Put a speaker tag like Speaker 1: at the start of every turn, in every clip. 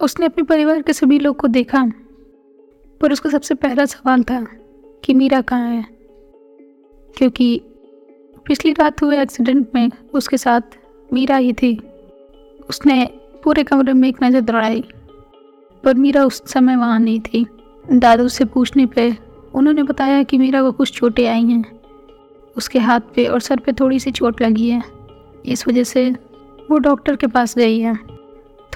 Speaker 1: उसने अपने परिवार के सभी लोग को देखा, पर उसका सबसे पहला सवाल था कि मीरा कहाँ है? क्योंकि पिछली रात हुए एक्सीडेंट में उसके साथ मीरा ही थी। उसने पूरे कमरे में एक नज़र दौड़ाई, पर मीरा उस समय वहाँ नहीं थी। दादू से पूछने पे उन्होंने बताया कि मीरा को कुछ चोटें आई हैं। उसके हाथ पे और सर पे थोड़ी सी चोट लगी है। इस वजह से वो डॉक्टर के पास गई है।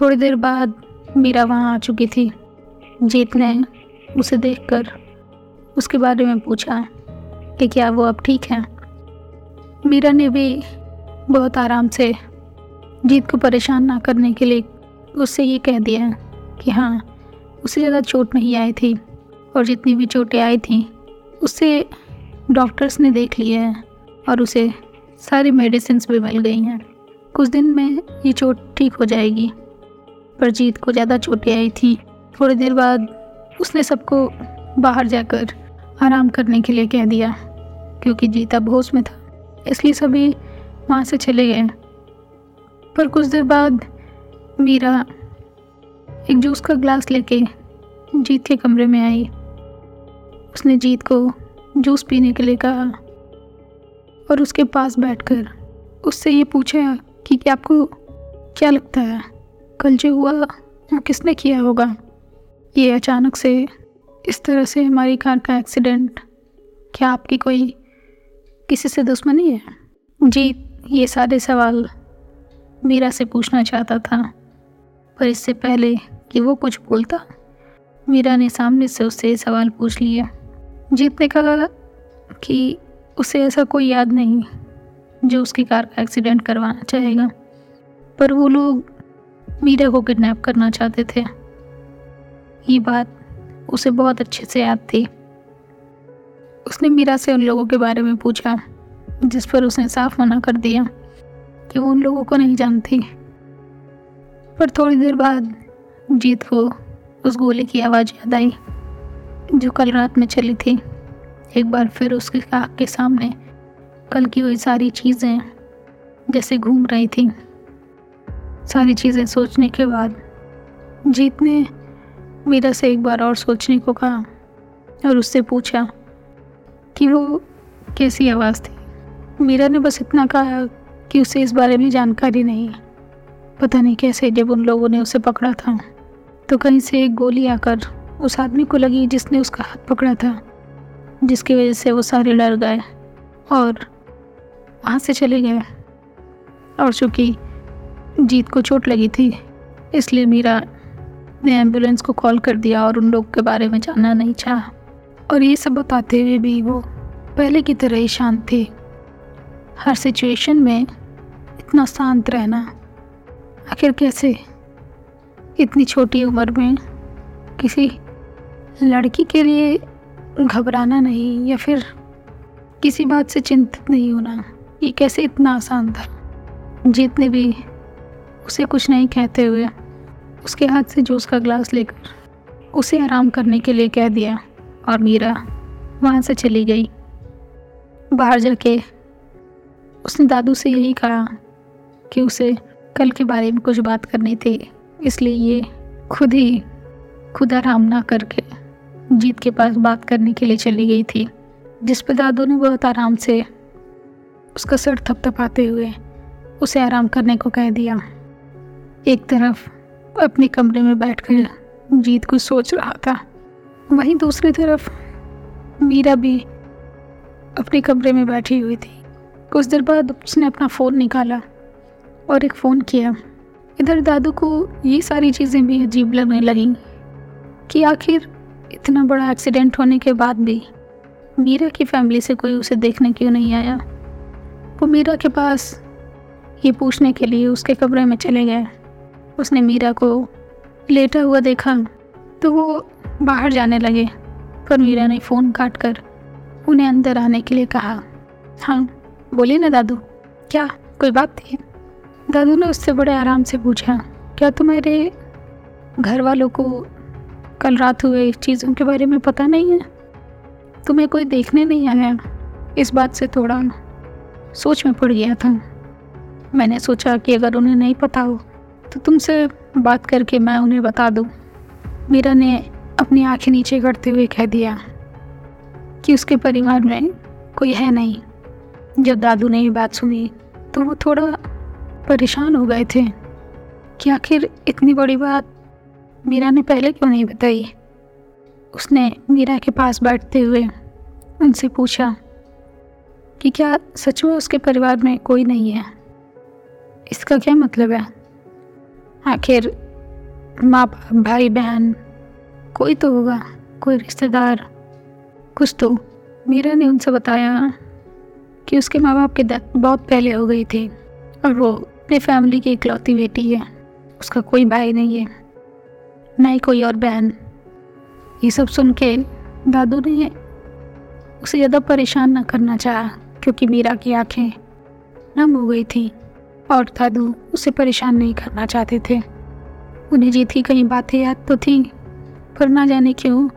Speaker 1: थोड़ी देर बाद मीरा वहाँ आ चुकी थी। जीत ने उसे देखकर उसके बारे में पूछा कि क्या वो अब ठीक है। मीरा ने भी बहुत आराम से जीत को परेशान ना करने के लिए उससे ये कह दिया कि हाँ उसे ज़्यादा चोट नहीं आई थी और जितनी भी चोटें आई थी, उससे डॉक्टर्स ने देख लिया है और उसे सारी मेडिसिन भी मिल गई हैं। कुछ दिन में ये चोट ठीक हो जाएगी। पर जीत को ज़्यादा चोटें आई थी। थोड़ी देर बाद उसने सबको बाहर जाकर आराम करने के लिए कह दिया, क्योंकि जीत होश में था, इसलिए सभी वहाँ से चले गए। पर कुछ देर बाद मीरा एक जूस का ग्लास लेके जीत के कमरे में आई। उसने जीत को जूस पीने के लिए कहा और उसके पास बैठकर उससे ये पूछा कि क्या आपको क्या लगता है? कल जो हुआ, वो किसने किया होगा? ये अचानक से इस तरह से हमारी कार का एक्सीडेंट, क्या आपकी कोई किसी से दुश्मनी है? जी, ये सारे सवाल मीरा से पूछना चाहता था, पर इससे पहले कि वो कुछ बोलता, मीरा ने सामने से उससे सवाल पूछ लिया। जीत ने कहा कि उसे ऐसा कोई याद नहीं, जो उसकी कार का एक्सीडेंट करवाना चाहेगा, पर वो लोग मीरा को किडनैप करना चाहते थे। ये बात उसे बहुत अच्छे से याद थी। उसने मीरा से उन लोगों के बारे में पूछा, जिस पर उसने साफ़ मना कर दिया कि वो उन लोगों को नहीं जानती। पर थोड़ी देर बाद जीत को उस गोली की आवाज़ याद आई, जो कल रात में चली थी। एक बार फिर उसके आँख के सामने कल की वही सारी चीज़ें जैसे घूम रही थी। सारी चीज़ें सोचने के बाद जीत ने मीरा से एक बार और सोचने को कहा और उससे पूछा कि वो कैसी आवाज़ थी। मीरा ने बस इतना कहा कि उसे इस बारे में जानकारी नहीं। पता नहीं कैसे जब उन लोगों ने उसे पकड़ा था तो कहीं से एक गोली आकर उस आदमी को लगी जिसने उसका हाथ पकड़ा था, जिसकी वजह से वो सारे डर गए और वहाँ से चले गए। और चूँकि जीत को चोट लगी थी, इसलिए मीरा ने एंबुलेंस को कॉल कर दिया और उन लोग के बारे में जानना नहीं चाहा। और ये सब बताते हुए भी वो पहले की तरह ही शांत थी। हर सिचुएशन में इतना शांत रहना, आखिर कैसे? इतनी छोटी उम्र में किसी लड़की के लिए घबराना नहीं या फिर किसी बात से चिंतित नहीं होना, ये कैसे इतना आसान था? जीत ने भी उसे कुछ नहीं कहते हुए उसके हाथ से जूस का ग्लास लेकर उसे आराम करने के लिए कह दिया और मीरा वहाँ से चली गई। बाहर जाके उसने दादू से यही कहा कि उसे कल के बारे में कुछ बात करनी थी, इसलिए ये खुद ही खुद आराम ना करके जीत के पास बात करने के लिए चली गई थी, जिस पर दादू ने बहुत आराम से उसका सर थपथपाते हुए उसे आराम करने को कह दिया। एक तरफ़ अपने कमरे में बैठकर जीत को सोच रहा था, वहीं दूसरी तरफ़ मीरा भी अपने कमरे में बैठी हुई थी। कुछ देर बाद उसने अपना फ़ोन निकाला और एक फ़ोन किया। इधर दादू को ये सारी चीज़ें भी अजीब लगने लगी कि आखिर इतना बड़ा एक्सीडेंट होने के बाद भी मीरा की फैमिली से कोई उसे देखने क्यों नहीं आया? वो मीरा के पास ये पूछने के लिए उसके कमरे में चले गए। उसने मीरा को लेटा हुआ देखा तो वो बाहर जाने लगे, पर मीरा ने फ़ोन काट कर उन्हें अंदर आने के लिए कहा। हाँ बोलिए ना दादू, क्या कोई बात थी? दादू ने उससे बड़े आराम से पूछा, क्या तुम्हारे घर वालों को कल रात हुए चीज़ों के बारे में पता नहीं है? तुम्हें कोई देखने नहीं आया? इस बात से थोड़ा सोच में पड़ गया था। मैंने सोचा कि अगर उन्हें नहीं पता हो तो तुमसे बात करके मैं उन्हें बता दूँ। मीरा ने अपनी आँखें नीचे करते हुए कह दिया कि उसके परिवार में कोई है नहीं। जब दादू ने ये बात सुनी तो वो थोड़ा परेशान हो गए थे कि आखिर इतनी बड़ी बात मीरा ने पहले क्यों नहीं बताई? उसने मीरा के पास बैठते हुए उनसे पूछा कि क्या सच में उसके परिवार में कोई नहीं है? इसका क्या मतलब है? आखिर माँ भाई बहन, कोई तो होगा, कोई रिश्तेदार, कुछ तो। मीरा ने उनसे बताया कि उसके माँ बाप की डेथ बहुत पहले हो गई थी और वो अपनी फैमिली की इकलौती बेटी है, उसका कोई भाई नहीं है, ना ही कोई और बहन। ये सब सुन के दादू ने उसे ज़्यादा परेशान ना करना चाहा, क्योंकि मीरा की आँखें नम हो गई थी। और दादू उसे परेशान नहीं करना चाहते थे। उन्हें जीत की कई बातें याद तो थीं, पर ना जाने क्यों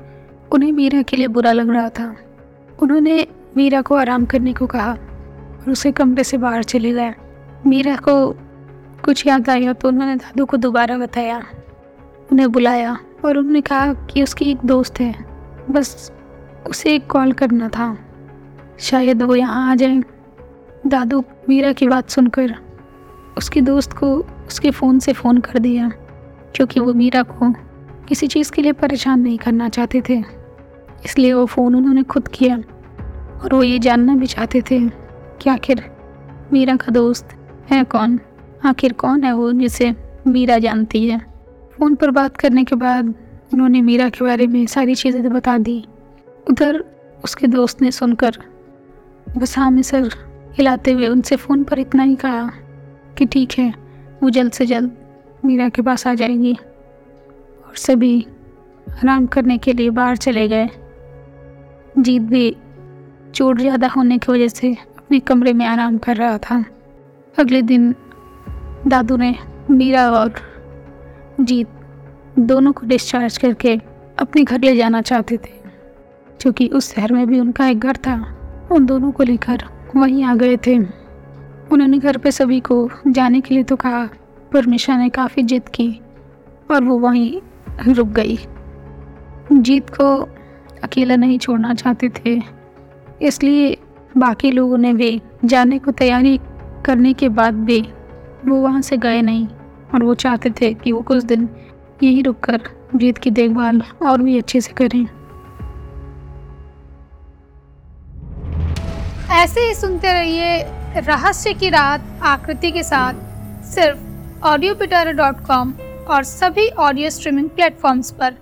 Speaker 1: उन्हें मीरा के लिए बुरा लग रहा था। उन्होंने मीरा को आराम करने को कहा और उसे कमरे से बाहर चले गए। मीरा को कुछ याद आया तो उन्होंने दादू को दोबारा बताया। उन्हें बुलाया और उन्होंने कहा कि उसकी एक दोस्त है, बस उसे एक कॉल करना था। शायद वो यहाँ आ जाए। दादू, मीरा की बात सुनकर उसकी दोस्त को उसके फ़ोन से फ़ोन कर दिया क्योंकि वो मीरा को किसी चीज़ के लिए परेशान नहीं करना चाहते थे। इसलिए वो फ़ोन उन्होंने खुद किया और वो ये जानना भी चाहते थे कि आखिर मीरा का दोस्त है कौन? आखिर कौन है वो जिसे मीरा जानती है? फ़ोन पर बात करने के बाद उन्होंने मीरा के बारे में सारी चीज़ें बता दी। उधर उसके दोस्त ने सुनकर हाँ सर हिलाते हुए उनसे फ़ोन पर इतना ही कहा कि ठीक है, वो जल्द से जल्द मीरा के पास आ जाएगी। और सभी आराम करने के लिए बाहर चले गए। जीत भी चोट ज़्यादा होने की वजह से अपने कमरे में आराम कर रहा था। अगले दिन दादू ने मीरा और जीत दोनों को डिस्चार्ज करके अपने घर ले जाना चाहते थे। क्योंकि उस शहर में भी उनका एक घर था, उन दोनों को लेकर वहीं आ गए थे। उन्होंने घर पे सभी को जाने के लिए तो कहा पर मिशा ने काफ़ी जिद की और वो वहीं रुक गई। जीत को अकेला नहीं छोड़ना चाहते थे, इसलिए बाकी लोगों ने भी जाने को तैयारी करने के बाद भी वो वहाँ से गए नहीं, और वो चाहते थे कि वो कुछ दिन यहीं रुक कर जीत की देखभाल और भी अच्छे से करें।
Speaker 2: ऐसे ही सुनते रहिए रहस्य की रात आकृति के साथ सिर्फ़ ऑडियो पिटारा डॉट कॉम और सभी ऑडियो स्ट्रीमिंग प्लेटफॉर्म्स पर।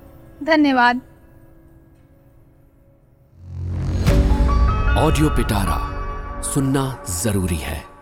Speaker 2: धन्यवाद।
Speaker 3: ऑडियो पिटारा सुनना ज़रूरी है।